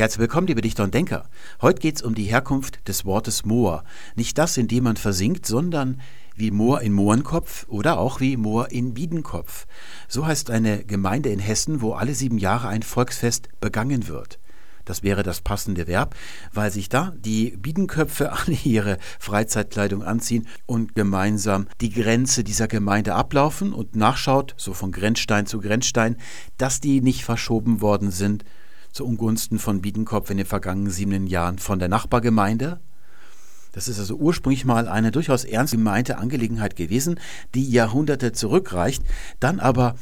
Herzlich willkommen, liebe Dichter und Denker. Heute geht es um die Herkunft des Wortes Moor. Nicht das, in dem man versinkt, sondern wie Moor in Mohrenkopf oder auch wie Moor in Biedenkopf. So heißt eine Gemeinde in Hessen, wo alle sieben Jahre ein Volksfest begangen wird. Das wäre das passende Verb, weil sich da die Biedenköpfe alle ihre Freizeitkleidung anziehen und gemeinsam die Grenze dieser Gemeinde ablaufen und nachschaut, so von Grenzstein zu Grenzstein, dass die nicht verschoben worden sind zu Ungunsten von Biedenkopf in den vergangenen sieben Jahren von der Nachbargemeinde. Das ist also ursprünglich mal eine durchaus ernst gemeinte Angelegenheit gewesen, die Jahrhunderte zurückreicht, dann aber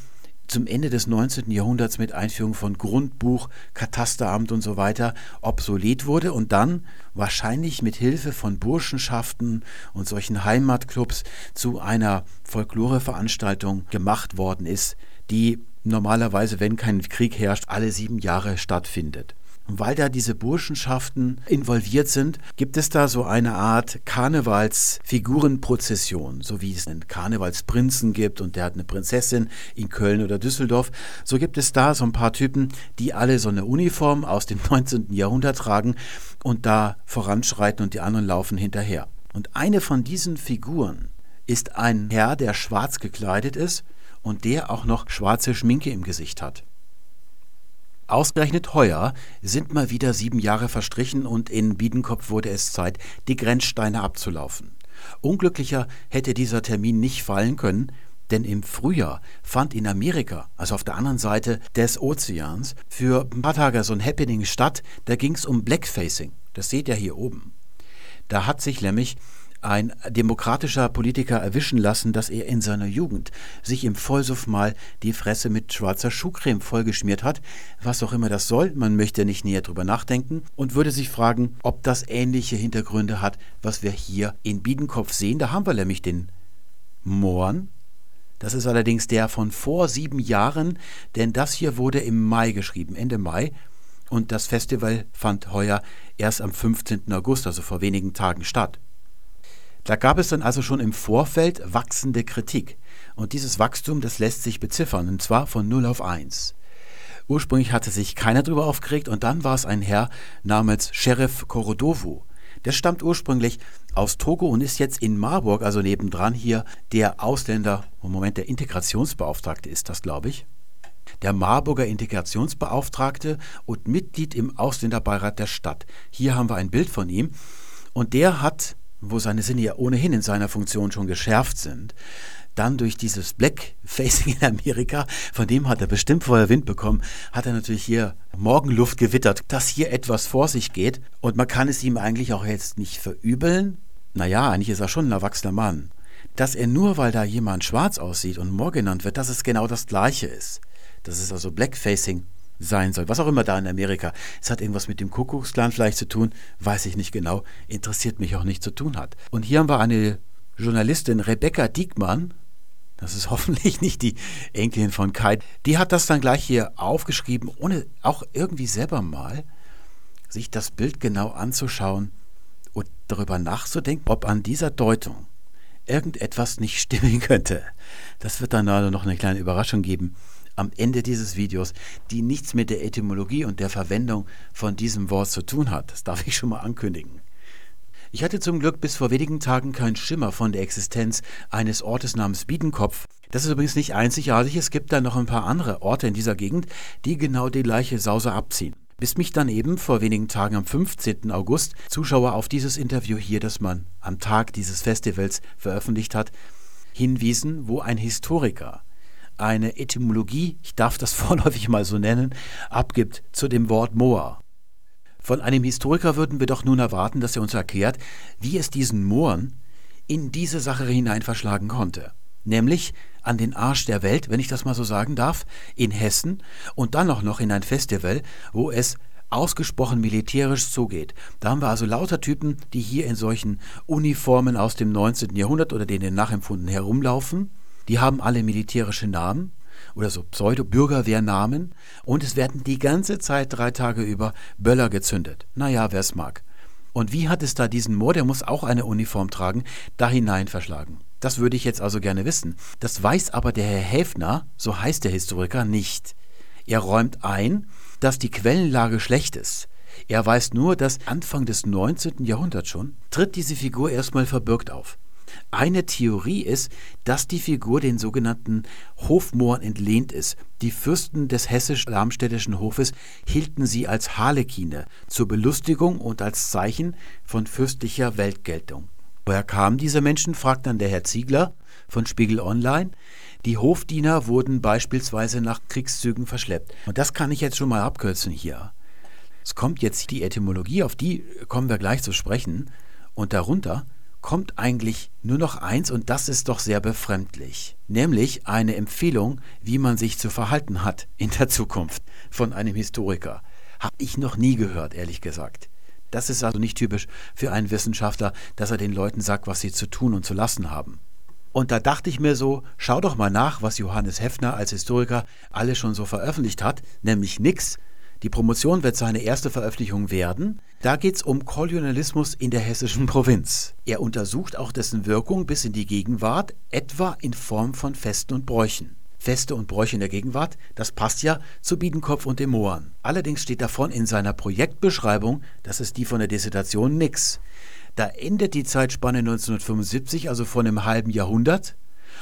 zum Ende des 19. Jahrhunderts mit Einführung von Grundbuch, Katasteramt und so weiter obsolet wurde und dann wahrscheinlich mit Hilfe von Burschenschaften und solchen Heimatclubs zu einer Folkloreveranstaltung gemacht worden ist, die normalerweise, wenn kein Krieg herrscht, alle sieben Jahre stattfindet. Und weil da diese Burschenschaften involviert sind, gibt es da so eine Art Karnevalsfigurenprozession, so wie es einen Karnevalsprinzen gibt und der hat eine Prinzessin in Köln oder Düsseldorf. So gibt es da so ein paar Typen, die alle so eine Uniform aus dem 19. Jahrhundert tragen und da voranschreiten und die anderen laufen hinterher. Und eine von diesen Figuren ist ein Herr, der schwarz gekleidet ist und der auch noch schwarze Schminke im Gesicht hat. Ausgerechnet heuer sind mal wieder sieben Jahre verstrichen und in Biedenkopf wurde es Zeit, die Grenzsteine abzulaufen. Unglücklicher hätte dieser Termin nicht fallen können, denn im Frühjahr fand in Amerika, also auf der anderen Seite des Ozeans, für ein paar Tage so ein Happening statt. Da ging es um Blackfacing. Das seht ihr hier oben. Da hat sich nämlich ein demokratischer Politiker erwischen lassen, dass er in seiner Jugend sich im Vollsuff mal die Fresse mit schwarzer Schuhcreme vollgeschmiert hat, was auch immer das soll, man möchte nicht näher drüber nachdenken und würde sich fragen, ob das ähnliche Hintergründe hat, was wir hier in Biedenkopf sehen. Da haben wir nämlich den Mohren. Das ist allerdings der von vor sieben Jahren, denn das hier wurde im Mai geschrieben, Ende Mai. Und das Festival fand heuer erst am 15. August, also vor wenigen Tagen statt. Da gab es dann also schon im Vorfeld wachsende Kritik. Und dieses Wachstum, das lässt sich beziffern, und zwar von 0 auf 1. Ursprünglich hatte sich keiner darüber aufgeregt und dann war es ein Herr namens Sheriff Korodovu. Der stammt ursprünglich aus Togo und ist jetzt in Marburg, also nebendran hier, der Ausländer, im Moment der Integrationsbeauftragte ist das, glaube ich. Der Marburger Integrationsbeauftragte und Mitglied im Ausländerbeirat der Stadt. Hier haben wir ein Bild von ihm. Und der hat wo seine Sinne ja ohnehin in seiner Funktion schon geschärft sind, dann durch dieses Blackfacing in Amerika, von dem hat er bestimmt vorher Wind bekommen, hat er natürlich hier Morgenluft gewittert, dass hier etwas vor sich geht. Und man kann es ihm eigentlich auch jetzt nicht verübeln. Naja, eigentlich ist er schon ein erwachsener Mann. Dass er nur, weil da jemand schwarz aussieht und Moor genannt wird, dass es genau das Gleiche ist. Das ist also Blackfacing sein soll. Was auch immer da in Amerika. Es hat irgendwas mit dem Kuckucksklan vielleicht zu tun, weiß ich nicht genau, interessiert mich auch nicht zu tun hat. Und hier haben wir eine Journalistin, Rebecca Diekmann, das ist hoffentlich nicht die Enkelin von Kai, die hat das dann gleich hier aufgeschrieben, ohne auch irgendwie selber mal sich das Bild genau anzuschauen und darüber nachzudenken, ob an dieser Deutung irgendetwas nicht stimmen könnte. Das wird dann also noch eine kleine Überraschung geben am Ende dieses Videos, die nichts mit der Etymologie und der Verwendung von diesem Wort zu tun hat. Das darf ich schon mal ankündigen. Ich hatte zum Glück bis vor wenigen Tagen keinen Schimmer von der Existenz eines Ortes namens Biedenkopf. Das ist übrigens nicht einzigartig, es gibt da noch ein paar andere Orte in dieser Gegend, die genau die gleiche Sause abziehen. Bis mich dann eben vor wenigen Tagen am 15. August Zuschauer auf dieses Interview hier, das man am Tag dieses Festivals veröffentlicht hat, hinwiesen, wo ein Historiker eine Etymologie, ich darf das vorläufig mal so nennen, abgibt zu dem Wort Moor. Von einem Historiker würden wir doch nun erwarten, dass er uns erklärt, wie es diesen Mooren in diese Sache hinein verschlagen konnte. Nämlich an den Arsch der Welt, wenn ich das mal so sagen darf, in Hessen und dann auch noch in ein Festival, wo es ausgesprochen militärisch zugeht. Da haben wir also lauter Typen, die hier in solchen Uniformen aus dem 19. Jahrhundert oder denen nachempfunden herumlaufen die haben alle militärische Namen oder so Pseudo-Bürgerwehrnamen und es werden die ganze Zeit drei Tage über Böller gezündet. Naja, wer es mag. Und wie hat es da diesen Moor, der muss auch eine Uniform tragen, da hinein verschlagen? Das würde ich jetzt also gerne wissen. Das weiß aber der Herr Häfner, so heißt der Historiker, nicht. Er räumt ein, dass die Quellenlage schlecht ist. Er weiß nur, dass Anfang des 19. Jahrhunderts schon tritt diese Figur erstmal verbirgt auf. Eine Theorie ist, dass die Figur den sogenannten Hofmohren entlehnt ist. Die Fürsten des hessisch-darmstädtischen Hofes hielten sie als Harlekine zur Belustigung und als Zeichen von fürstlicher Weltgeltung. Woher kamen diese Menschen, fragt dann der Herr Ziegler von Spiegel Online. Die Hofdiener wurden beispielsweise nach Kriegszügen verschleppt. Und das kann ich jetzt schon mal abkürzen hier. Es kommt jetzt die Etymologie, auf die kommen wir gleich zu sprechen. Und darunter kommt eigentlich nur noch eins und das ist doch sehr befremdlich, nämlich eine Empfehlung, wie man sich zu verhalten hat in der Zukunft von einem Historiker. Habe ich noch nie gehört, ehrlich gesagt. Das ist also nicht typisch für einen Wissenschaftler, dass er den Leuten sagt, was sie zu tun und zu lassen haben. Und da dachte ich mir so, schau doch mal nach, was Johannes Heffner als Historiker alles schon so veröffentlicht hat, nämlich nichts, die Promotion wird seine erste Veröffentlichung werden. Da geht es um Kolonialismus in der hessischen Provinz. Er untersucht auch dessen Wirkung bis in die Gegenwart, etwa in Form von Festen und Bräuchen. Feste und Bräuche in der Gegenwart, das passt ja zu Biedenkopf und dem Mohren. Allerdings steht davon in seiner Projektbeschreibung, das ist die von der Dissertation, nix. Da endet die Zeitspanne 1975, also vor einem halben Jahrhundert.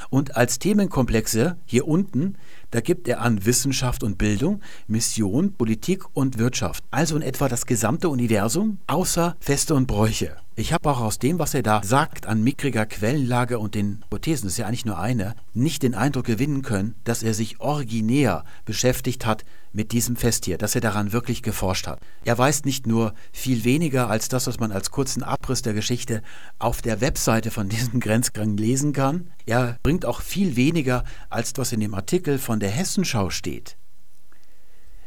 Und als Themenkomplexe hier unten da gibt er an Wissenschaft und Bildung, Mission, Politik und Wirtschaft. Also in etwa das gesamte Universum, außer Feste und Bräuche. Ich habe auch aus dem, was er da sagt, an mickriger Quellenlage und den Hypothesen, das ist ja eigentlich nur eine, nicht den Eindruck gewinnen können, dass er sich originär beschäftigt hat mit diesem Fest hier, dass er daran wirklich geforscht hat. Er weiß nicht nur viel weniger als das, was man als kurzen Abriss der Geschichte auf der Webseite von diesem Grenzgang lesen kann. Er bringt auch viel weniger als was in dem Artikel von der Hessenschau steht.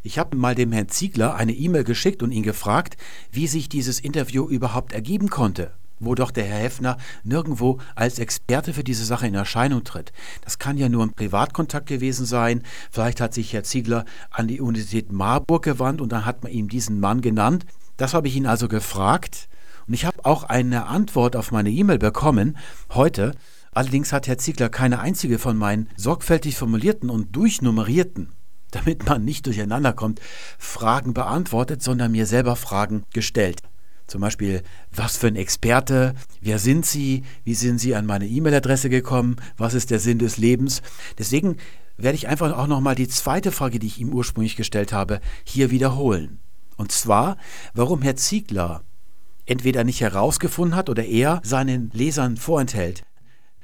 Ich habe mal dem Herrn Ziegler eine E-Mail geschickt und ihn gefragt, wie sich dieses Interview überhaupt ergeben konnte, wo doch der Herr Heffner nirgendwo als Experte für diese Sache in Erscheinung tritt. Das kann ja nur ein Privatkontakt gewesen sein. Vielleicht hat sich Herr Ziegler an die Universität Marburg gewandt und dann hat man ihm diesen Mann genannt. Das habe ich ihn also gefragt und ich habe auch eine Antwort auf meine E-Mail bekommen heute. Allerdings hat Herr Ziegler keine einzige von meinen sorgfältig formulierten und durchnummerierten damit man nicht durcheinander kommt, Fragen beantwortet, sondern mir selber Fragen gestellt. Zum Beispiel, was für ein Experte, wer sind Sie, wie sind Sie an meine E-Mail-Adresse gekommen, was ist der Sinn des Lebens. Deswegen werde ich einfach auch nochmal die zweite Frage, die ich ihm ursprünglich gestellt habe, hier wiederholen. Und zwar, warum Herr Ziegler entweder nicht herausgefunden hat oder er seinen Lesern vorenthält,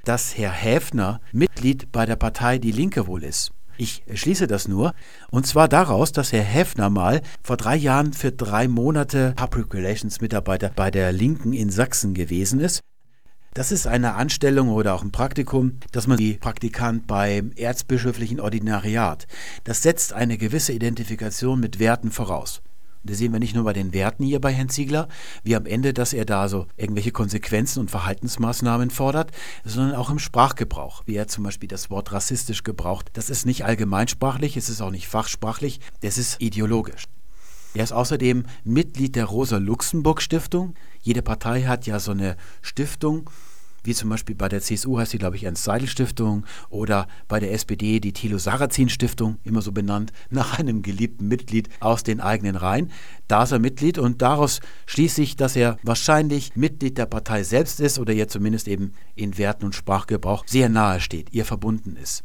dass Herr Häfner Mitglied bei der Partei Die Linke wohl ist. Ich schließe das nur. Und zwar daraus, dass Herr Heffner mal vor drei Jahren für drei Monate Public Relations Mitarbeiter bei der Linken in Sachsen gewesen ist. Das ist eine Anstellung oder auch ein Praktikum, dass man die Praktikant beim erzbischöflichen Ordinariat. Das setzt eine gewisse Identifikation mit Werten voraus. Das sehen wir nicht nur bei den Werten hier bei Herrn Ziegler, wie am Ende, dass er da so irgendwelche Konsequenzen und Verhaltensmaßnahmen fordert, sondern auch im Sprachgebrauch, wie er zum Beispiel das Wort rassistisch gebraucht. Das ist nicht allgemeinsprachlich, es ist auch nicht fachsprachlich, das ist ideologisch. Er ist außerdem Mitglied der Rosa-Luxemburg-Stiftung. Jede Partei hat ja so eine Stiftung, wie zum Beispiel bei der CSU heißt sie, glaube ich, Ernst-Seidel-Stiftung oder bei der SPD die Thilo-Sarrazin-Stiftung, immer so benannt, nach einem geliebten Mitglied aus den eigenen Reihen. Da ist er Mitglied und daraus schließe ich, dass er wahrscheinlich Mitglied der Partei selbst ist oder ihr zumindest eben in Werten und Sprachgebrauch sehr nahe steht, ihr verbunden ist.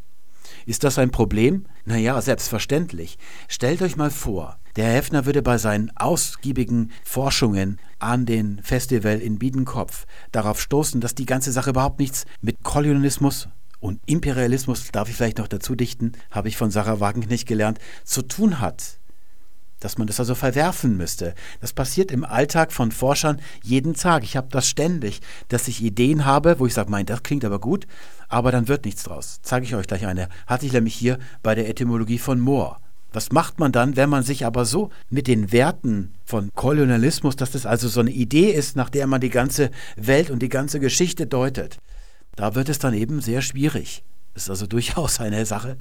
Ist das ein Problem? Naja, selbstverständlich. Stellt euch mal vor, der Herr Heffner würde bei seinen ausgiebigen Forschungen an den Festival in Biedenkopf darauf stoßen, dass die ganze Sache überhaupt nichts mit Kolonialismus und Imperialismus, darf ich vielleicht noch dazu dichten, habe ich von Sarah Wagenknecht gelernt, zu tun hat dass man das also verwerfen müsste. Das passiert im Alltag von Forschern jeden Tag. Ich habe das ständig, dass ich Ideen habe, wo ich sage, mein, das klingt aber gut, aber dann wird nichts draus. Zeige ich euch gleich eine. Hatte ich nämlich hier bei der Etymologie von Moor. Was macht man dann, wenn man sich aber so mit den Werten von Kolonialismus, dass das also so eine Idee ist, nach der man die ganze Welt und die ganze Geschichte deutet? Da wird es dann eben sehr schwierig. Das ist also durchaus eine Sache,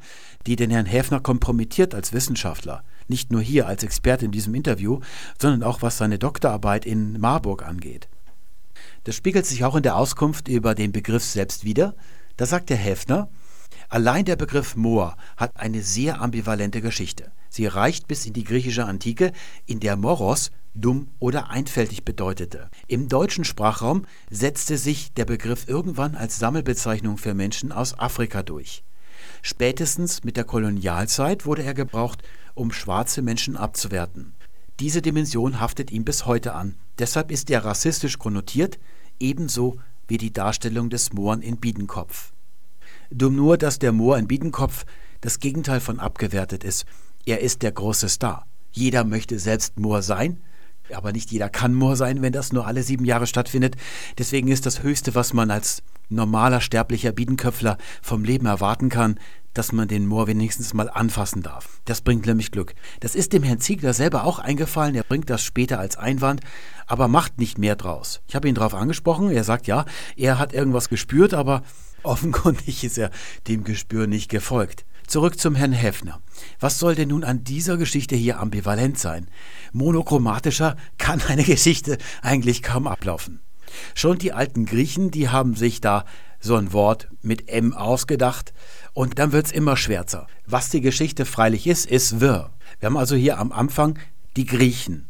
die den Herrn Häfner kompromittiert als Wissenschaftler. Nicht nur hier als Experte in diesem Interview, sondern auch was seine Doktorarbeit in Marburg angeht. Das spiegelt sich auch in der Auskunft über den Begriff selbst wieder. Da sagt der Häfner, Allein der Begriff Moor hat eine sehr ambivalente Geschichte. Sie reicht bis in die griechische Antike, in der Moros dumm oder einfältig bedeutete. Im deutschen Sprachraum setzte sich der Begriff irgendwann als Sammelbezeichnung für Menschen aus Afrika durch. Spätestens mit der Kolonialzeit wurde er gebraucht, um schwarze Menschen abzuwerten. Diese Dimension haftet ihm bis heute an. Deshalb ist er rassistisch konnotiert, ebenso wie die Darstellung des Mohren in Biedenkopf. Dumm nur, dass der Moor in Biedenkopf das Gegenteil von abgewertet ist. Er ist der große Star. Jeder möchte selbst Moor sein, aber nicht jeder kann Moor sein, wenn das nur alle sieben Jahre stattfindet. Deswegen ist das Höchste, was man als normaler sterblicher Biedenköpfler vom Leben erwarten kann, dass man den Moor wenigstens mal anfassen darf. Das bringt nämlich Glück. Das ist dem Herrn Ziegler selber auch eingefallen. Er bringt das später als Einwand, aber macht nicht mehr draus. Ich habe ihn darauf angesprochen. Er sagt ja, er hat irgendwas gespürt, aber offenkundig ist er dem Gespür nicht gefolgt. Zurück zum Herrn Häfner. Was soll denn nun an dieser Geschichte hier ambivalent sein? Monochromatischer kann eine Geschichte eigentlich kaum ablaufen. Schon die alten Griechen, die haben sich da so ein Wort mit M ausgedacht und dann wird's immer schwärzer. Was die Geschichte freilich ist, ist wirr. Wir haben also hier am Anfang die Griechen.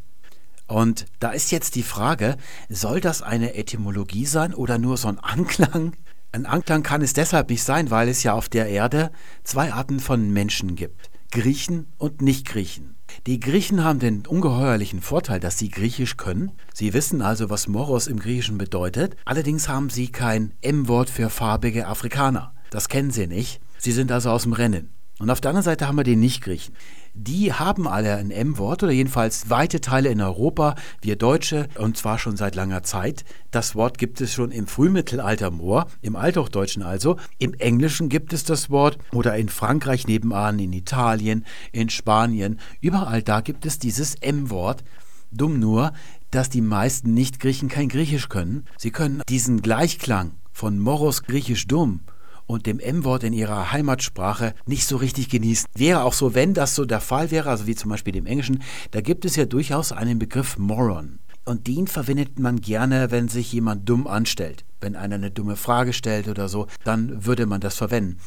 Und da ist jetzt die Frage, soll das eine Etymologie sein oder nur so ein Anklang? Ein Anklang kann es deshalb nicht sein, weil es ja auf der Erde zwei Arten von Menschen gibt. Griechen und Nicht-Griechen. Die Griechen haben den ungeheuerlichen Vorteil, dass sie Griechisch können. Sie wissen also, was Moros im Griechischen bedeutet. Allerdings haben sie kein M-Wort für farbige Afrikaner. Das kennen sie nicht. Sie sind also aus dem Rennen. Und auf der anderen Seite haben wir den Nicht-Griechen die haben alle ein M-Wort oder jedenfalls weite Teile in Europa, wir Deutsche, und zwar schon seit langer Zeit. Das Wort gibt es schon im Frühmittelalter Moor, im Althochdeutschen also. Im Englischen gibt es das Wort oder in Frankreich nebenan, in Italien, in Spanien. Überall da gibt es dieses M-Wort. Dumm nur, dass die meisten Nicht-Griechen kein Griechisch können. Sie können diesen Gleichklang von Moros griechisch dumm und dem M-Wort in ihrer Heimatsprache nicht so richtig genießen. Wäre auch so, wenn das so der Fall wäre, also wie zum Beispiel im Englischen, da gibt es ja durchaus einen Begriff Moron. Und den verwendet man gerne, wenn sich jemand dumm anstellt. Wenn einer eine dumme Frage stellt oder so, dann würde man das verwenden.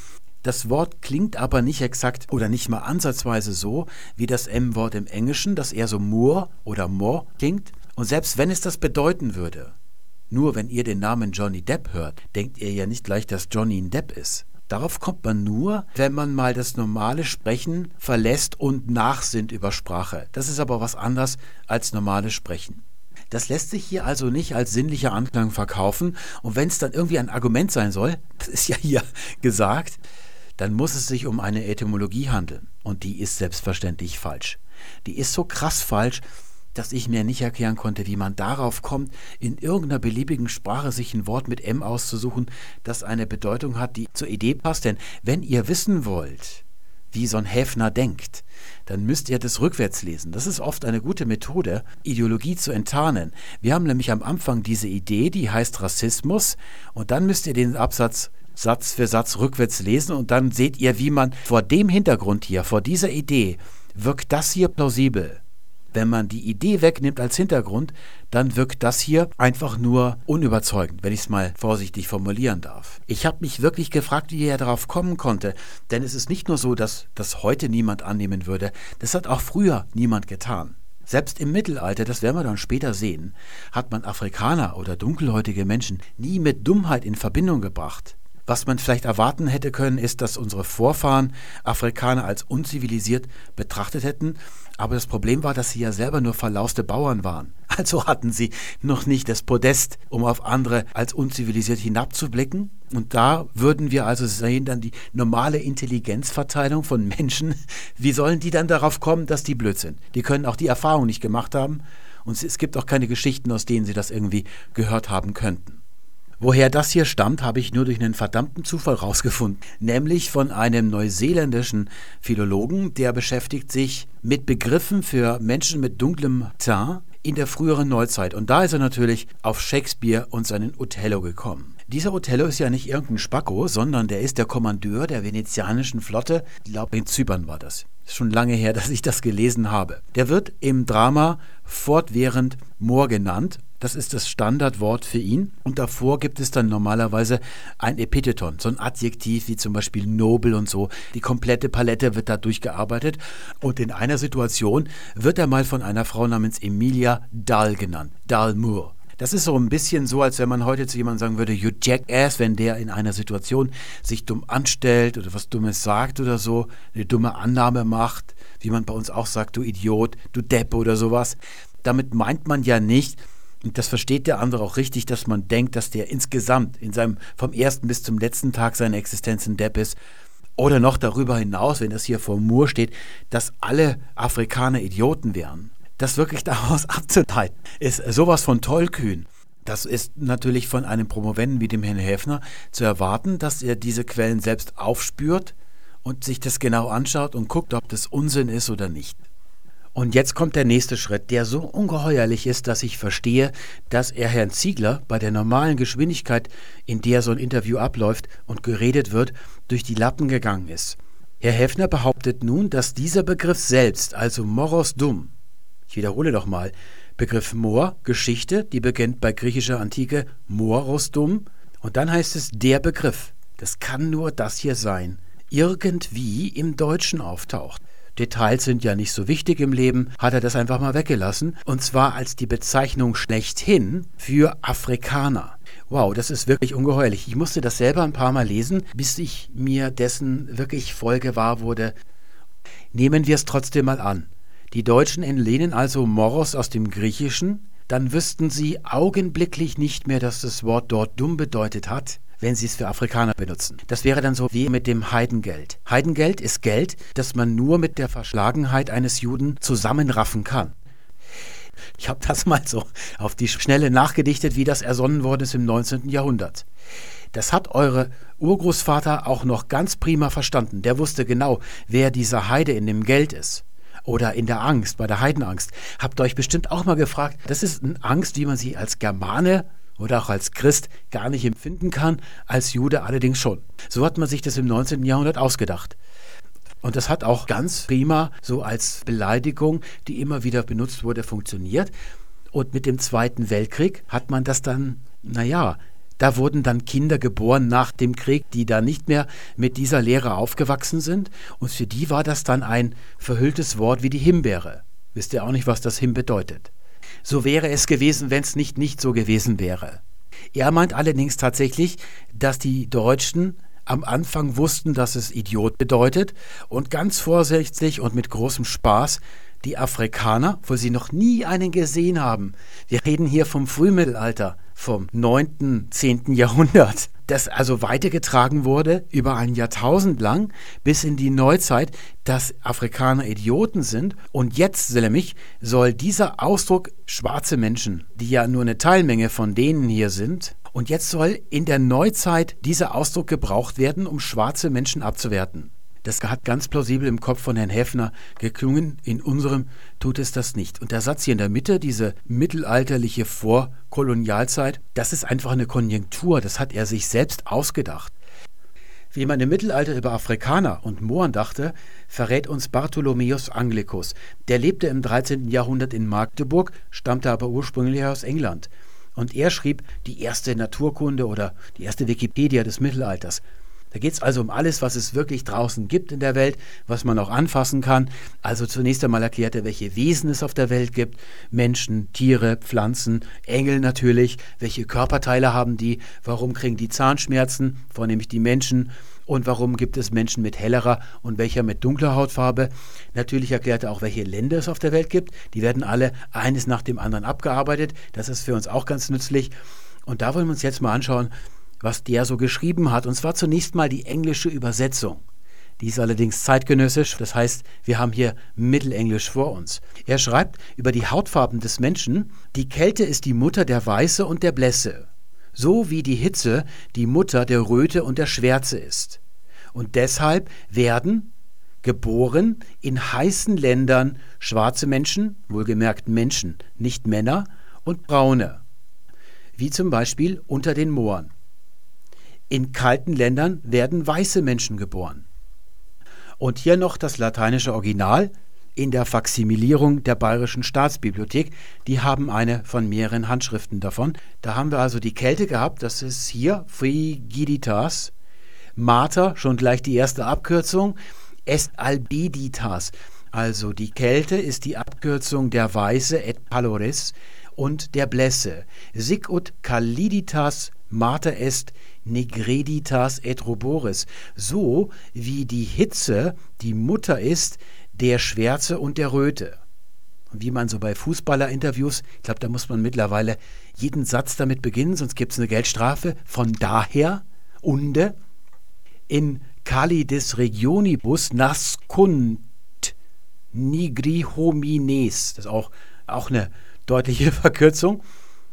Das Wort klingt aber nicht exakt oder nicht mal ansatzweise so wie das M-Wort im Englischen, das eher so Moor oder More klingt. Und selbst wenn es das bedeuten würde, nur wenn ihr den Namen Johnny Depp hört, denkt ihr ja nicht gleich, dass Johnny ein Depp ist. Darauf kommt man nur, wenn man mal das normale Sprechen verlässt und nachsinnt über Sprache. Das ist aber was anderes als normales Sprechen. Das lässt sich hier also nicht als sinnlicher Anklang verkaufen. Und wenn es dann irgendwie ein Argument sein soll, das ist ja hier gesagt, dann muss es sich um eine Etymologie handeln. Und die ist selbstverständlich falsch. Die ist so krass falsch, dass ich mir nicht erklären konnte, wie man darauf kommt, in irgendeiner beliebigen Sprache sich ein Wort mit M auszusuchen, das eine Bedeutung hat, die zur Idee passt. Denn wenn ihr wissen wollt, wie so ein Häfner denkt, dann müsst ihr das rückwärts lesen. Das ist oft eine gute Methode, Ideologie zu enttarnen. Wir haben nämlich am Anfang diese Idee, die heißt Rassismus, und dann müsst ihr den Absatz Satz für Satz rückwärts lesen und dann seht ihr, wie man vor dem Hintergrund hier, vor dieser Idee, wirkt das hier plausibel. Wenn man die Idee wegnimmt als Hintergrund, dann wirkt das hier einfach nur unüberzeugend, wenn ich es mal vorsichtig formulieren darf. Ich habe mich wirklich gefragt, wie er darauf kommen konnte, denn es ist nicht nur so, dass das heute niemand annehmen würde, das hat auch früher niemand getan. Selbst im Mittelalter, das werden wir dann später sehen, hat man Afrikaner oder dunkelhäutige Menschen nie mit Dummheit in Verbindung gebracht. Was man vielleicht erwarten hätte können, ist, dass unsere Vorfahren Afrikaner als unzivilisiert betrachtet hätten. Aber das Problem war, dass sie ja selber nur verlauste Bauern waren. Also hatten sie noch nicht das Podest, um auf andere als unzivilisiert hinabzublicken. Und da würden wir also sehen, dann die normale Intelligenzverteilung von Menschen. Wie sollen die dann darauf kommen, dass die blöd sind? Die können auch die Erfahrung nicht gemacht haben. Und es gibt auch keine Geschichten, aus denen sie das irgendwie gehört haben könnten. Woher das hier stammt, habe ich nur durch einen verdammten Zufall rausgefunden. Nämlich von einem neuseeländischen Philologen, der beschäftigt sich mit Begriffen für Menschen mit dunklem Teint in der früheren Neuzeit. Und da ist er natürlich auf Shakespeare und seinen Othello gekommen. Dieser Othello ist ja nicht irgendein Spacko, sondern der ist der Kommandeur der venezianischen Flotte. Ich glaube, in Zypern war das. Ist schon lange her, dass ich das gelesen habe. Der wird im Drama fortwährend Moor genannt. Das ist das Standardwort für ihn. Und davor gibt es dann normalerweise ein Epitheton, so ein Adjektiv wie zum Beispiel nobel und so. Die komplette Palette wird da durchgearbeitet. Und in einer Situation wird er mal von einer Frau namens Emilia Dahl genannt. Dahl Moore. Das ist so ein bisschen so, als wenn man heute zu jemandem sagen würde, you jackass, wenn der in einer Situation sich dumm anstellt oder was Dummes sagt oder so, eine dumme Annahme macht, wie man bei uns auch sagt, du Idiot, du Depp oder sowas. Damit meint man ja nicht, das versteht der andere auch richtig, dass man denkt, dass der insgesamt in seinem vom ersten bis zum letzten Tag seiner Existenz ein Depp ist. Oder noch darüber hinaus, wenn das hier vor Mur steht, dass alle Afrikaner Idioten wären das wirklich daraus abzuleiten, ist sowas von tollkühn. Das ist natürlich von einem Promovenden wie dem Herrn Häfner zu erwarten, dass er diese Quellen selbst aufspürt und sich das genau anschaut und guckt, ob das Unsinn ist oder nicht. Und jetzt kommt der nächste Schritt, der so ungeheuerlich ist, dass ich verstehe, dass er Herrn Ziegler bei der normalen Geschwindigkeit, in der so ein Interview abläuft und geredet wird, durch die Lappen gegangen ist. Herr Häfner behauptet nun, dass dieser Begriff selbst, also Moros Dum, ich wiederhole doch mal. Begriff Mor, Geschichte, die beginnt bei griechischer Antike Morostum. Und dann heißt es der Begriff. Das kann nur das hier sein. Irgendwie im Deutschen auftaucht. Details sind ja nicht so wichtig im Leben, hat er das einfach mal weggelassen. Und zwar als die Bezeichnung schlechthin für Afrikaner. Wow, das ist wirklich ungeheuerlich. Ich musste das selber ein paar Mal lesen, bis ich mir dessen wirklich voll gewahr wurde. Nehmen wir es trotzdem mal an. Die Deutschen entlehnen also Moros aus dem Griechischen, dann wüssten sie augenblicklich nicht mehr, dass das Wort dort dumm bedeutet hat, wenn sie es für Afrikaner benutzen. Das wäre dann so wie mit dem Heidengeld. Heidengeld ist Geld, das man nur mit der Verschlagenheit eines Juden zusammenraffen kann. Ich habe das mal so auf die Schnelle nachgedichtet, wie das ersonnen worden ist im 19. Jahrhundert. Das hat eure Urgroßvater auch noch ganz prima verstanden. Der wusste genau, wer dieser Heide in dem Geld ist oder in der Angst, bei der Heidenangst. Habt ihr euch bestimmt auch mal gefragt, das ist eine Angst, wie man sie als Germane oder auch als Christ gar nicht empfinden kann, als Jude allerdings schon. So hat man sich das im 19. Jahrhundert ausgedacht. Und das hat auch ganz prima so als Beleidigung, die immer wieder benutzt wurde, funktioniert. Und mit dem Zweiten Weltkrieg hat man das dann, naja, da wurden dann Kinder geboren nach dem Krieg, die da nicht mehr mit dieser Lehre aufgewachsen sind. Und für die war das dann ein verhülltes Wort wie die Himbeere. Wisst ihr auch nicht, was das Him bedeutet. So wäre es gewesen, wenn es nicht nicht so gewesen wäre. Er meint allerdings tatsächlich, dass die Deutschen am Anfang wussten, dass es Idiot bedeutet und ganz vorsichtig und mit großem Spaß die Afrikaner, wo sie noch nie einen gesehen haben. Wir reden hier vom Frühmittelalter, vom 9., 10. Jahrhundert, das also weitergetragen wurde über ein Jahrtausend lang bis in die Neuzeit, dass Afrikaner Idioten sind. Und jetzt, nämlich, soll dieser Ausdruck schwarze Menschen, die ja nur eine Teilmenge von denen hier sind, und jetzt soll in der Neuzeit dieser Ausdruck gebraucht werden, um schwarze Menschen abzuwerten. Das hat ganz plausibel im Kopf von Herrn Häfner geklungen. In unserem tut es das nicht. Und der Satz hier in der Mitte, diese mittelalterliche Vorkolonialzeit, das ist einfach eine Konjunktur. Das hat er sich selbst ausgedacht. Wie man im Mittelalter über Afrikaner und Mohren dachte, verrät uns Bartholomäus Anglicus. Der lebte im 13. Jahrhundert in Magdeburg, stammte aber ursprünglich aus England. Und er schrieb die erste Naturkunde oder die erste Wikipedia des Mittelalters. Da geht es also um alles, was es wirklich draußen gibt in der Welt, was man auch anfassen kann. Also zunächst einmal erklärt er, welche Wesen es auf der Welt gibt. Menschen, Tiere, Pflanzen, Engel natürlich. Welche Körperteile haben die? Warum kriegen die Zahnschmerzen? Vornehmlich die Menschen. Und warum gibt es Menschen mit hellerer und welcher mit dunkler Hautfarbe? Natürlich erklärt er auch, welche Länder es auf der Welt gibt. Die werden alle eines nach dem anderen abgearbeitet. Das ist für uns auch ganz nützlich. Und da wollen wir uns jetzt mal anschauen, was der so geschrieben hat. Und zwar zunächst mal die englische Übersetzung. Die ist allerdings zeitgenössisch, das heißt, wir haben hier Mittelenglisch vor uns. Er schreibt über die Hautfarben des Menschen, die Kälte ist die Mutter der Weiße und der Blässe, so wie die Hitze die Mutter der Röte und der Schwärze ist. Und deshalb werden geboren in heißen Ländern schwarze Menschen, wohlgemerkt Menschen, nicht Männer, und braune, wie zum Beispiel unter den Mooren. In kalten Ländern werden weiße Menschen geboren. Und hier noch das lateinische Original in der Faximilierung der Bayerischen Staatsbibliothek. Die haben eine von mehreren Handschriften davon. Da haben wir also die Kälte gehabt, das ist hier Frigiditas. Mater, schon gleich die erste Abkürzung, est albeditas. Also die Kälte ist die Abkürzung der Weiße et paloris und der Blässe. Sic ut caliditas mater est negreditas et ruboris. So wie die Hitze die Mutter ist der Schwärze und der Röte. Und wie man so bei Fußballerinterviews, ich glaube, da muss man mittlerweile jeden Satz damit beginnen, sonst gibt es eine Geldstrafe. Von daher, unde, in calidis regionibus nascunt nigri homines, das ist auch, auch eine deutliche Verkürzung,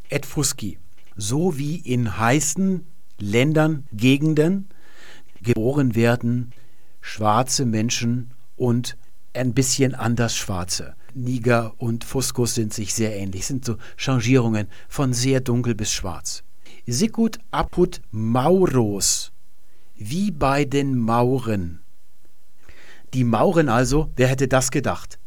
et fusci. So wie in heißen Ländern, Gegenden geboren werden schwarze Menschen und ein bisschen anders schwarze. Niger und Fuskus sind sich sehr ähnlich, sind so Changierungen von sehr dunkel bis schwarz. Sicut apud Mauros, wie bei den Mauren. Die Mauren also, wer hätte das gedacht?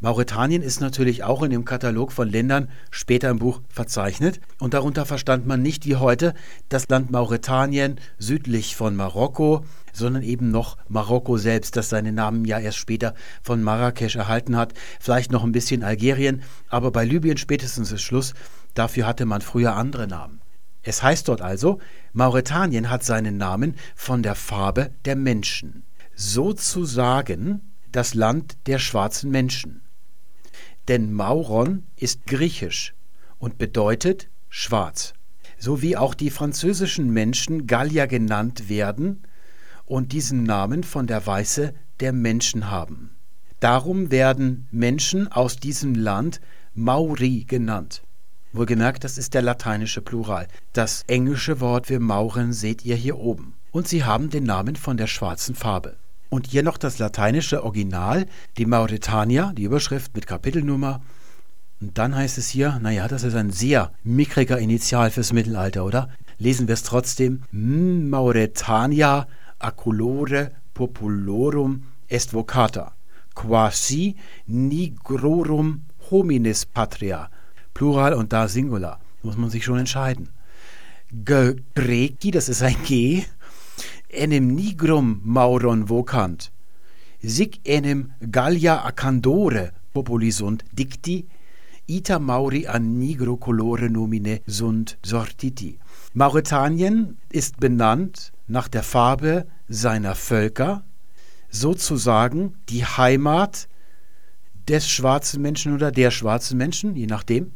Mauretanien ist natürlich auch in dem Katalog von Ländern später im Buch verzeichnet und darunter verstand man nicht wie heute das Land Mauretanien südlich von Marokko, sondern eben noch Marokko selbst, das seinen Namen ja erst später von Marrakesch erhalten hat, vielleicht noch ein bisschen Algerien, aber bei Libyen spätestens ist Schluss, dafür hatte man früher andere Namen. Es heißt dort also, Mauretanien hat seinen Namen von der Farbe der Menschen. Sozusagen das Land der schwarzen Menschen. Denn Mauron ist griechisch und bedeutet schwarz. So wie auch die französischen Menschen Gallier genannt werden und diesen Namen von der Weiße der Menschen haben. Darum werden Menschen aus diesem Land Mauri genannt. Wohlgemerkt, das ist der lateinische Plural. Das englische Wort für Mauren seht ihr hier oben. Und sie haben den Namen von der schwarzen Farbe. Und hier noch das lateinische Original, die Mauretania, die Überschrift mit Kapitelnummer. Und dann heißt es hier, naja, das ist ein sehr mickriger Initial fürs Mittelalter, oder? Lesen wir es trotzdem. Mauretania aculore populorum est vocata, quasi nigrorum homines patria. Plural und da Singular. Muss man sich schon entscheiden. Greki, das ist ein G, enem nigrum mauron vocant, sic enem Gallia acandore populi sunt dicti, ita mauri an nigro colore nomine sunt sortiti. Mauretanien ist benannt nach der Farbe seiner Völker, sozusagen die Heimat des schwarzen Menschen oder der schwarzen Menschen, je nachdem.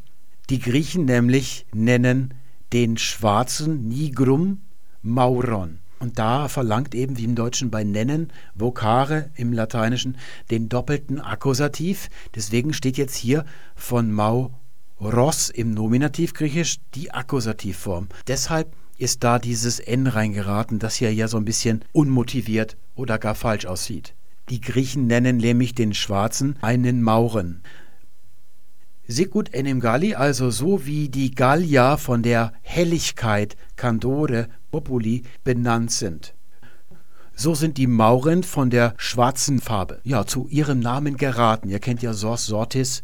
Die Griechen nämlich nennen den schwarzen Nigrum Mauron. Und da verlangt eben, wie im Deutschen bei nennen, Vokare im Lateinischen, den doppelten Akkusativ. Deswegen steht jetzt hier von Mauros im Nominativ griechisch die Akkusativform. Deshalb ist da dieses N reingeraten, das hier ja so ein bisschen unmotiviert oder gar falsch aussieht. Die Griechen nennen nämlich den Schwarzen einen Mauren. Sicut enim Galli, also so wie die Gallier von der Helligkeit Candore Populi benannt sind. So sind die Mauren von der schwarzen Farbe ja zu ihrem Namen geraten. Ihr kennt ja Sors Sortis,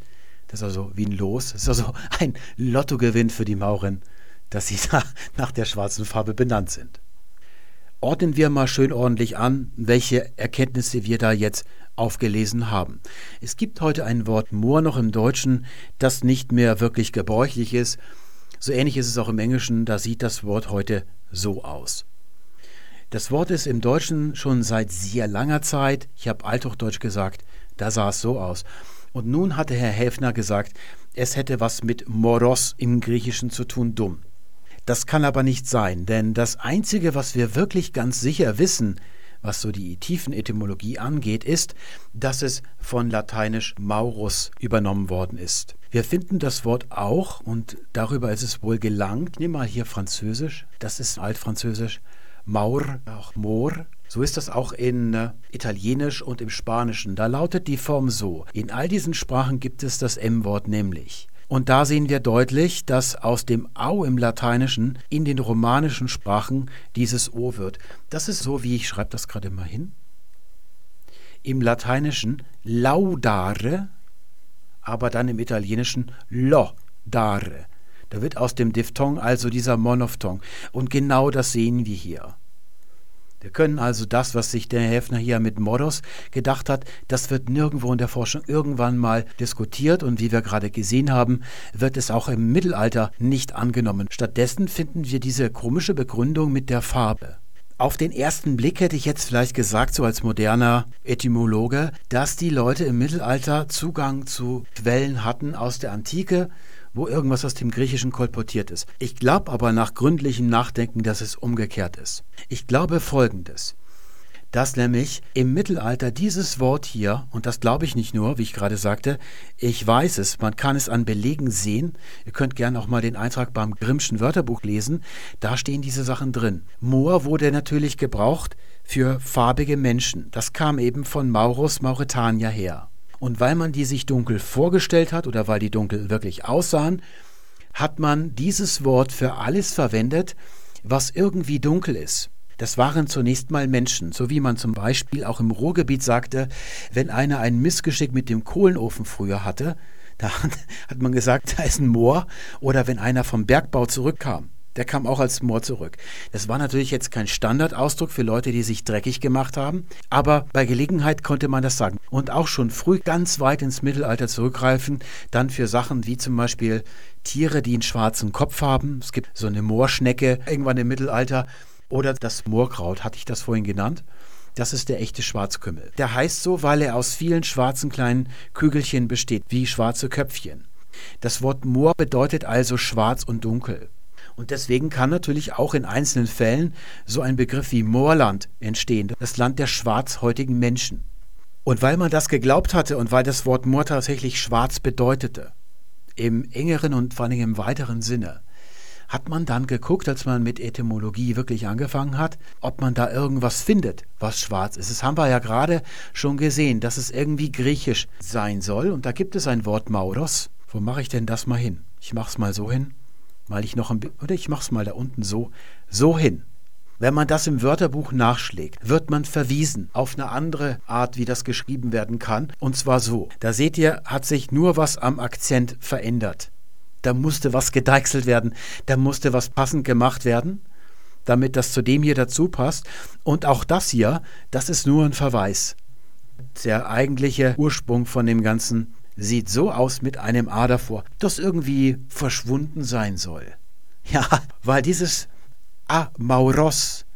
das ist also wie ein Los, das ist also ein Lottogewinn für die Mauren, dass sie da nach der schwarzen Farbe benannt sind. Ordnen wir mal schön ordentlich an, welche Erkenntnisse wir da jetzt aufgelesen haben. Es gibt heute ein Wort Moor noch im Deutschen, das nicht mehr wirklich gebräuchlich ist. So ähnlich ist es auch im Englischen, da sieht das Wort heute so aus. Das Wort ist im Deutschen schon seit sehr langer Zeit, ich habe Althochdeutsch gesagt, da sah es so aus. Und nun hatte Herr Häfner gesagt, es hätte was mit Moros im Griechischen zu tun, dumm. Das kann aber nicht sein, denn das Einzige, was wir wirklich ganz sicher wissen, was so die tiefen Etymologie angeht, ist, dass es von lateinisch Maurus übernommen worden ist. Wir finden das Wort auch, und darüber ist es wohl gelangt, nimm mal hier Französisch, das ist Altfranzösisch, Maur, auch Moor. So ist das auch in äh, Italienisch und im Spanischen. Da lautet die Form so. In all diesen Sprachen gibt es das M-Wort nämlich. Und da sehen wir deutlich, dass aus dem Au im Lateinischen in den romanischen Sprachen dieses O wird. Das ist so, wie ich schreibe das gerade mal hin. im Lateinischen laudare, aber dann im Italienischen lodare. Da wird aus dem Diphthong also dieser Monophthong. Und genau das sehen wir hier. Wir können also das, was sich der Häfner hier mit Modos gedacht hat, das wird nirgendwo in der Forschung irgendwann mal diskutiert und wie wir gerade gesehen haben, wird es auch im Mittelalter nicht angenommen. Stattdessen finden wir diese komische Begründung mit der Farbe. Auf den ersten Blick hätte ich jetzt vielleicht gesagt, so als moderner Etymologe, dass die Leute im Mittelalter Zugang zu Quellen hatten aus der Antike, wo irgendwas aus dem Griechischen kolportiert ist. Ich glaube aber nach gründlichem Nachdenken, dass es umgekehrt ist. Ich glaube Folgendes dass nämlich im Mittelalter dieses Wort hier, und das glaube ich nicht nur, wie ich gerade sagte, ich weiß es, man kann es an Belegen sehen, ihr könnt gerne auch mal den Eintrag beim Grimmschen Wörterbuch lesen, da stehen diese Sachen drin. Moor wurde natürlich gebraucht für farbige Menschen, das kam eben von Maurus Mauretania her. Und weil man die sich dunkel vorgestellt hat oder weil die dunkel wirklich aussahen, hat man dieses Wort für alles verwendet, was irgendwie dunkel ist. Das waren zunächst mal Menschen, so wie man zum Beispiel auch im Ruhrgebiet sagte, wenn einer ein Missgeschick mit dem Kohlenofen früher hatte, da hat man gesagt, da ist ein Moor, oder wenn einer vom Bergbau zurückkam. Der kam auch als Moor zurück. Das war natürlich jetzt kein Standardausdruck für Leute, die sich dreckig gemacht haben, aber bei Gelegenheit konnte man das sagen. Und auch schon früh ganz weit ins Mittelalter zurückgreifen, dann für Sachen wie zum Beispiel Tiere, die einen schwarzen Kopf haben. Es gibt so eine Moorschnecke irgendwann im Mittelalter. Oder das Moorkraut, hatte ich das vorhin genannt? Das ist der echte Schwarzkümmel. Der heißt so, weil er aus vielen schwarzen kleinen Kügelchen besteht, wie schwarze Köpfchen. Das Wort Moor bedeutet also schwarz und dunkel. Und deswegen kann natürlich auch in einzelnen Fällen so ein Begriff wie Moorland entstehen, das Land der schwarzhäutigen Menschen. Und weil man das geglaubt hatte und weil das Wort Moor tatsächlich schwarz bedeutete, im engeren und vor allem im weiteren Sinne, hat man dann geguckt, als man mit Etymologie wirklich angefangen hat, ob man da irgendwas findet, was schwarz ist. Das haben wir ja gerade schon gesehen, dass es irgendwie griechisch sein soll. Und da gibt es ein Wort Mauros. Wo mache ich denn das mal hin? Ich mache es mal so hin weil ich noch ein oder ich mache es mal da unten so, so hin. Wenn man das im Wörterbuch nachschlägt, wird man verwiesen auf eine andere Art, wie das geschrieben werden kann. Und zwar so. Da seht ihr, hat sich nur was am Akzent verändert. Da musste was gedeichselt werden, da musste was passend gemacht werden, damit das zu dem hier dazu passt. Und auch das hier, das ist nur ein Verweis. Der eigentliche Ursprung von dem Ganzen sieht so aus mit einem A davor, das irgendwie verschwunden sein soll. Ja, weil dieses A Mauros,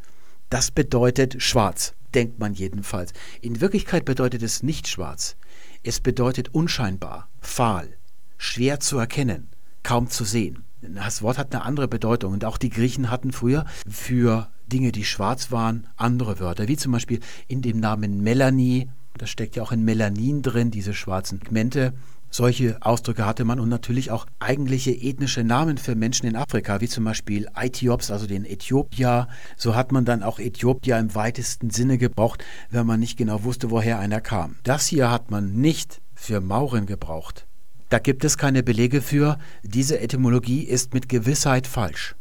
das bedeutet schwarz, denkt man jedenfalls. In Wirklichkeit bedeutet es nicht schwarz. Es bedeutet unscheinbar, fahl, schwer zu erkennen, kaum zu sehen. Das Wort hat eine andere Bedeutung und auch die Griechen hatten früher für Dinge, die schwarz waren, andere Wörter, wie zum Beispiel in dem Namen Melanie das steckt ja auch in Melanin drin, diese schwarzen Pigmente. Solche Ausdrücke hatte man und natürlich auch eigentliche ethnische Namen für Menschen in Afrika, wie zum Beispiel Aethiops, also den Äthiopier. So hat man dann auch Äthiopier im weitesten Sinne gebraucht, wenn man nicht genau wusste, woher einer kam. Das hier hat man nicht für Mauren gebraucht. Da gibt es keine Belege für. Diese Etymologie ist mit Gewissheit falsch.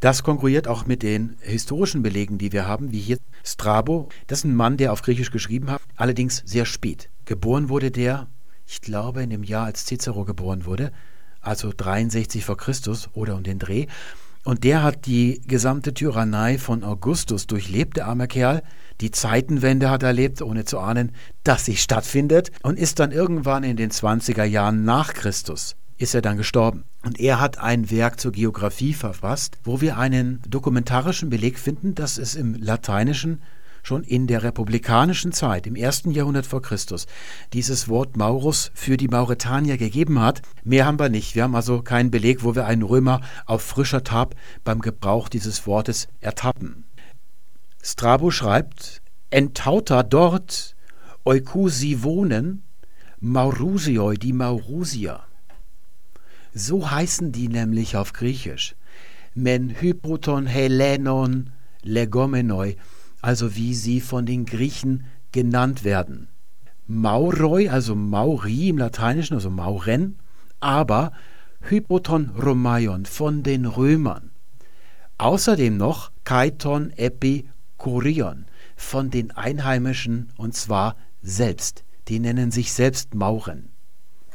Das konkurriert auch mit den historischen Belegen, die wir haben, wie hier Strabo. Das ist ein Mann, der auf Griechisch geschrieben hat, allerdings sehr spät. Geboren wurde der, ich glaube, in dem Jahr, als Cicero geboren wurde, also 63 vor Christus oder um den Dreh. Und der hat die gesamte Tyrannei von Augustus durchlebt, der arme Kerl. Die Zeitenwende hat er erlebt, ohne zu ahnen, dass sie stattfindet. Und ist dann irgendwann in den 20er Jahren nach Christus ist er dann gestorben. Und er hat ein Werk zur Geographie verfasst, wo wir einen dokumentarischen Beleg finden, dass es im Lateinischen schon in der republikanischen Zeit, im ersten Jahrhundert vor Christus, dieses Wort Maurus für die Mauretanier gegeben hat. Mehr haben wir nicht. Wir haben also keinen Beleg, wo wir einen Römer auf frischer Tab beim Gebrauch dieses Wortes ertappen. Strabo schreibt, entauta dort eukusi wohnen, Maurusioi, die Maurusier. So heißen die nämlich auf Griechisch. Men hypoton helenon legomenoi, also wie sie von den Griechen genannt werden. Mauroi, also Mauri im Lateinischen, also Mauren, aber Hypoton Romaion von den Römern. Außerdem noch Kaiton Epikurion von den Einheimischen und zwar selbst. Die nennen sich selbst Mauren.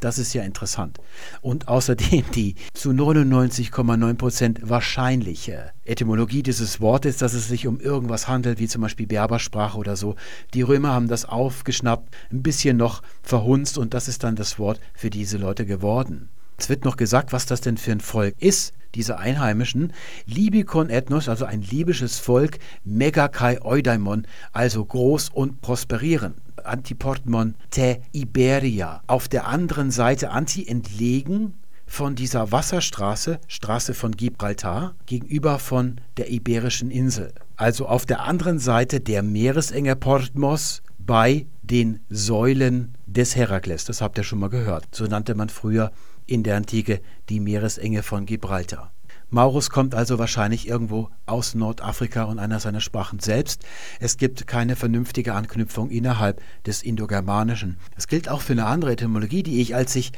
Das ist ja interessant. Und außerdem die zu 99,9 Prozent wahrscheinliche Etymologie dieses Wortes, dass es sich um irgendwas handelt, wie zum Beispiel Berbersprache oder so. Die Römer haben das aufgeschnappt, ein bisschen noch verhunzt und das ist dann das Wort für diese Leute geworden. Es wird noch gesagt, was das denn für ein Volk ist, diese Einheimischen. Libikon Ethnos, also ein libysches Volk, Megakai Eudaimon, also groß und prosperierend. Antiportmon te Iberia. Auf der anderen Seite anti entlegen von dieser Wasserstraße, Straße von Gibraltar, gegenüber von der Iberischen Insel. Also auf der anderen Seite der Meeresenge Portmos bei den Säulen des Herakles. Das habt ihr schon mal gehört. So nannte man früher in der Antike die Meeresenge von Gibraltar. Maurus kommt also wahrscheinlich irgendwo aus Nordafrika und einer seiner Sprachen selbst. Es gibt keine vernünftige Anknüpfung innerhalb des Indogermanischen. Das gilt auch für eine andere Etymologie, die ich, als ich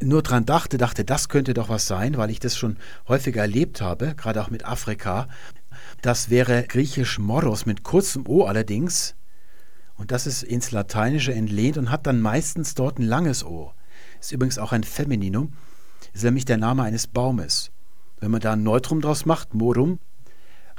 nur dran dachte, dachte, das könnte doch was sein, weil ich das schon häufiger erlebt habe, gerade auch mit Afrika. Das wäre griechisch Moros mit kurzem O allerdings. Und das ist ins Lateinische entlehnt und hat dann meistens dort ein langes O. Ist übrigens auch ein Femininum. Ist nämlich der Name eines Baumes. Wenn man da ein Neutrum draus macht, Morum,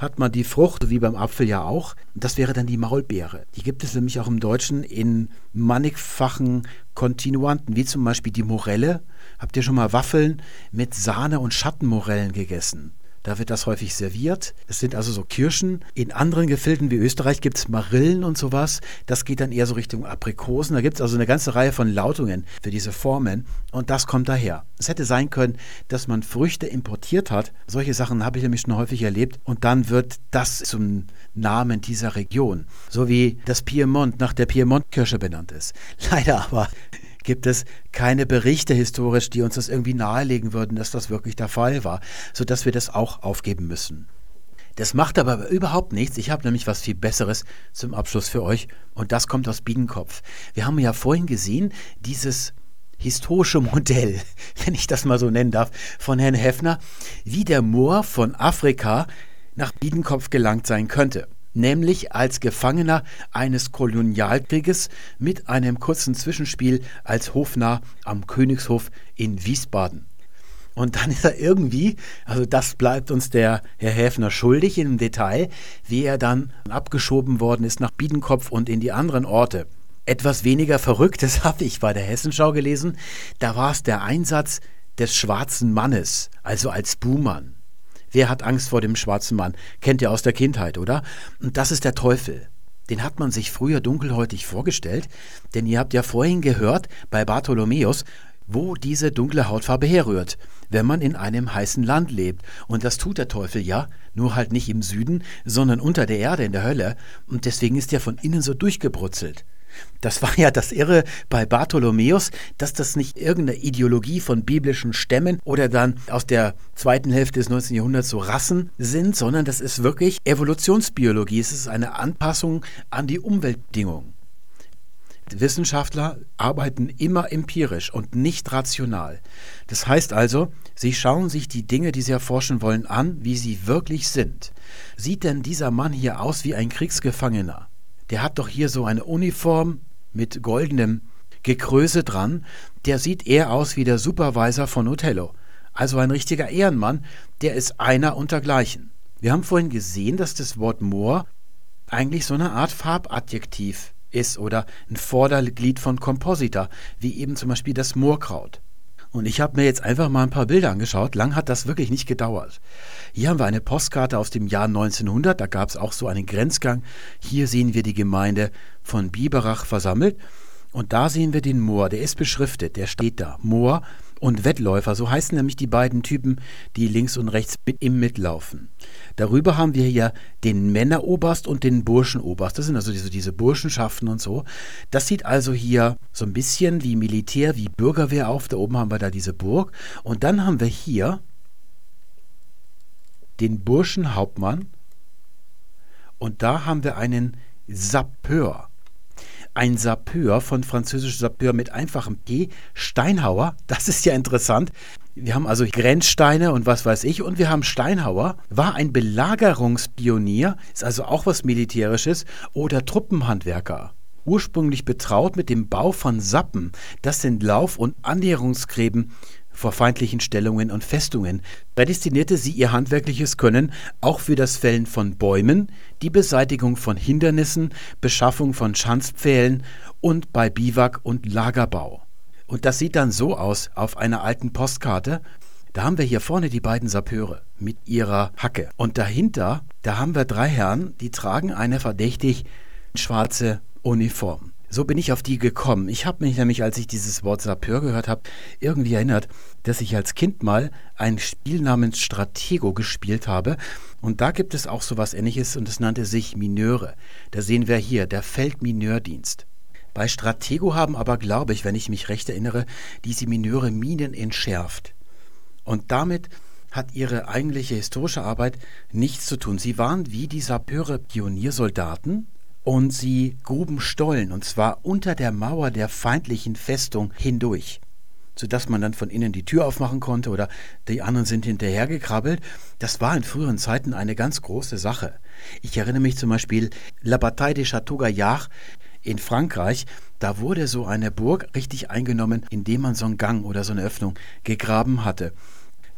hat man die Frucht, wie beim Apfel ja auch. Das wäre dann die Maulbeere. Die gibt es nämlich auch im Deutschen in mannigfachen Kontinuanten, wie zum Beispiel die Morelle. Habt ihr schon mal Waffeln mit Sahne und Schattenmorellen gegessen? Da wird das häufig serviert. Es sind also so Kirschen. In anderen Gefilden wie Österreich gibt es Marillen und sowas. Das geht dann eher so Richtung Aprikosen. Da gibt es also eine ganze Reihe von Lautungen für diese Formen. Und das kommt daher. Es hätte sein können, dass man Früchte importiert hat. Solche Sachen habe ich nämlich schon häufig erlebt. Und dann wird das zum Namen dieser Region. So wie das Piemont nach der Piemont-Kirsche benannt ist. Leider aber gibt es keine Berichte historisch, die uns das irgendwie nahelegen würden, dass das wirklich der Fall war, sodass wir das auch aufgeben müssen. Das macht aber überhaupt nichts. Ich habe nämlich was viel Besseres zum Abschluss für euch und das kommt aus Biedenkopf. Wir haben ja vorhin gesehen, dieses historische Modell, wenn ich das mal so nennen darf, von Herrn Heffner, wie der Moor von Afrika nach Biedenkopf gelangt sein könnte nämlich als Gefangener eines Kolonialkrieges mit einem kurzen Zwischenspiel als Hofnarr am Königshof in Wiesbaden. Und dann ist er irgendwie, also das bleibt uns der Herr Häfner schuldig im Detail, wie er dann abgeschoben worden ist nach Biedenkopf und in die anderen Orte. Etwas weniger Verrücktes habe ich bei der Hessenschau gelesen. Da war es der Einsatz des schwarzen Mannes, also als Buhmann. Wer hat Angst vor dem schwarzen Mann? Kennt ihr aus der Kindheit, oder? Und das ist der Teufel. Den hat man sich früher dunkelhäutig vorgestellt, denn ihr habt ja vorhin gehört bei Bartholomäus, wo diese dunkle Hautfarbe herrührt, wenn man in einem heißen Land lebt. Und das tut der Teufel ja, nur halt nicht im Süden, sondern unter der Erde in der Hölle. Und deswegen ist er von innen so durchgebrutzelt. Das war ja das Irre bei Bartholomäus, dass das nicht irgendeine Ideologie von biblischen Stämmen oder dann aus der zweiten Hälfte des 19. Jahrhunderts so Rassen sind, sondern das ist wirklich Evolutionsbiologie. Es ist eine Anpassung an die Umweltbedingungen. Wissenschaftler arbeiten immer empirisch und nicht rational. Das heißt also, sie schauen sich die Dinge, die sie erforschen wollen, an, wie sie wirklich sind. Sieht denn dieser Mann hier aus wie ein Kriegsgefangener? Der hat doch hier so eine Uniform mit goldenem Gekröse dran, der sieht eher aus wie der Supervisor von Othello. Also ein richtiger Ehrenmann, der ist einer untergleichen. Wir haben vorhin gesehen, dass das Wort Moor eigentlich so eine Art Farbadjektiv ist oder ein Vorderglied von Komposita, wie eben zum Beispiel das Moorkraut. Und ich habe mir jetzt einfach mal ein paar Bilder angeschaut. Lang hat das wirklich nicht gedauert. Hier haben wir eine Postkarte aus dem Jahr 1900. Da gab es auch so einen Grenzgang. Hier sehen wir die Gemeinde von Biberach versammelt. Und da sehen wir den Moor. Der ist beschriftet. Der steht da. Moor und Wettläufer. So heißen nämlich die beiden Typen, die links und rechts mit im Mitlaufen. Darüber haben wir hier den Männeroberst und den Burschenoberst. Das sind also diese, diese Burschenschaften und so. Das sieht also hier so ein bisschen wie Militär, wie Bürgerwehr auf. Da oben haben wir da diese Burg. Und dann haben wir hier den Burschenhauptmann. Und da haben wir einen Sapeur. Ein Sapeur von französisch Sapeur mit einfachem P, Steinhauer, das ist ja interessant. Wir haben also Grenzsteine und was weiß ich und wir haben Steinhauer, war ein Belagerungspionier, ist also auch was Militärisches oder Truppenhandwerker. ursprünglich betraut mit dem Bau von Sappen. Das sind Lauf- und Annäherungsgräben vor feindlichen Stellungen und Festungen, prädestinierte sie ihr handwerkliches Können auch für das Fällen von Bäumen, die Beseitigung von Hindernissen, Beschaffung von Schanzpfählen und bei Biwak und Lagerbau. Und das sieht dann so aus auf einer alten Postkarte. Da haben wir hier vorne die beiden Sapeure mit ihrer Hacke. Und dahinter, da haben wir drei Herren, die tragen eine verdächtig schwarze Uniform. So bin ich auf die gekommen. Ich habe mich nämlich, als ich dieses Wort Sapeur gehört habe, irgendwie erinnert, dass ich als Kind mal ein Spiel namens Stratego gespielt habe. Und da gibt es auch so was ähnliches und es nannte sich Mineure. Da sehen wir hier, der Feldmineurdienst. Bei Stratego haben aber, glaube ich, wenn ich mich recht erinnere, diese Mineure Minen entschärft. Und damit hat ihre eigentliche historische Arbeit nichts zu tun. Sie waren wie die Sapeure Pioniersoldaten, und sie gruben Stollen, und zwar unter der Mauer der feindlichen Festung hindurch, sodass man dann von innen die Tür aufmachen konnte oder die anderen sind hinterhergekrabbelt. Das war in früheren Zeiten eine ganz große Sache. Ich erinnere mich zum Beispiel La Bataille de Château Gaillard in Frankreich, da wurde so eine Burg richtig eingenommen, indem man so einen Gang oder so eine Öffnung gegraben hatte.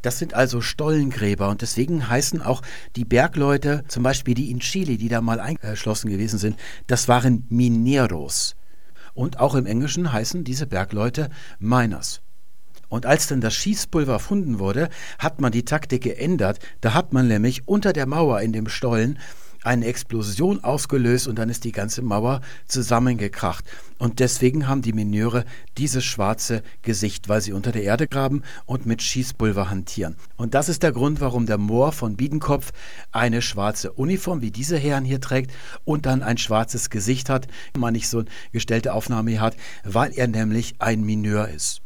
Das sind also Stollengräber und deswegen heißen auch die Bergleute, zum Beispiel die in Chile, die da mal eingeschlossen gewesen sind, das waren Mineros. Und auch im Englischen heißen diese Bergleute Miners. Und als dann das Schießpulver erfunden wurde, hat man die Taktik geändert. Da hat man nämlich unter der Mauer in dem Stollen eine Explosion ausgelöst und dann ist die ganze Mauer zusammengekracht. Und deswegen haben die Mineure dieses schwarze Gesicht, weil sie unter der Erde graben und mit Schießpulver hantieren. Und das ist der Grund, warum der Moor von Biedenkopf eine schwarze Uniform wie diese Herren hier trägt und dann ein schwarzes Gesicht hat, wenn man nicht so eine gestellte Aufnahme hier hat, weil er nämlich ein Mineur ist.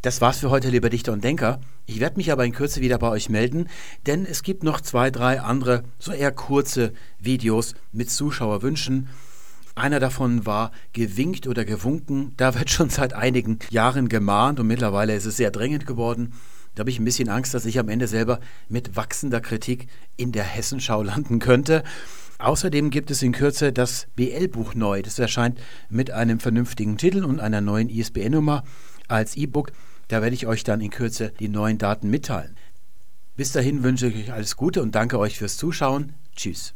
Das war's für heute, liebe Dichter und Denker. Ich werde mich aber in Kürze wieder bei euch melden, denn es gibt noch zwei, drei andere, so eher kurze Videos mit Zuschauerwünschen. Einer davon war gewinkt oder gewunken. Da wird schon seit einigen Jahren gemahnt und mittlerweile ist es sehr drängend geworden. Da habe ich ein bisschen Angst, dass ich am Ende selber mit wachsender Kritik in der Hessenschau landen könnte. Außerdem gibt es in Kürze das BL-Buch neu. Das erscheint mit einem vernünftigen Titel und einer neuen ISBN-Nummer als E-Book. Da werde ich euch dann in Kürze die neuen Daten mitteilen. Bis dahin wünsche ich euch alles Gute und danke euch fürs Zuschauen. Tschüss.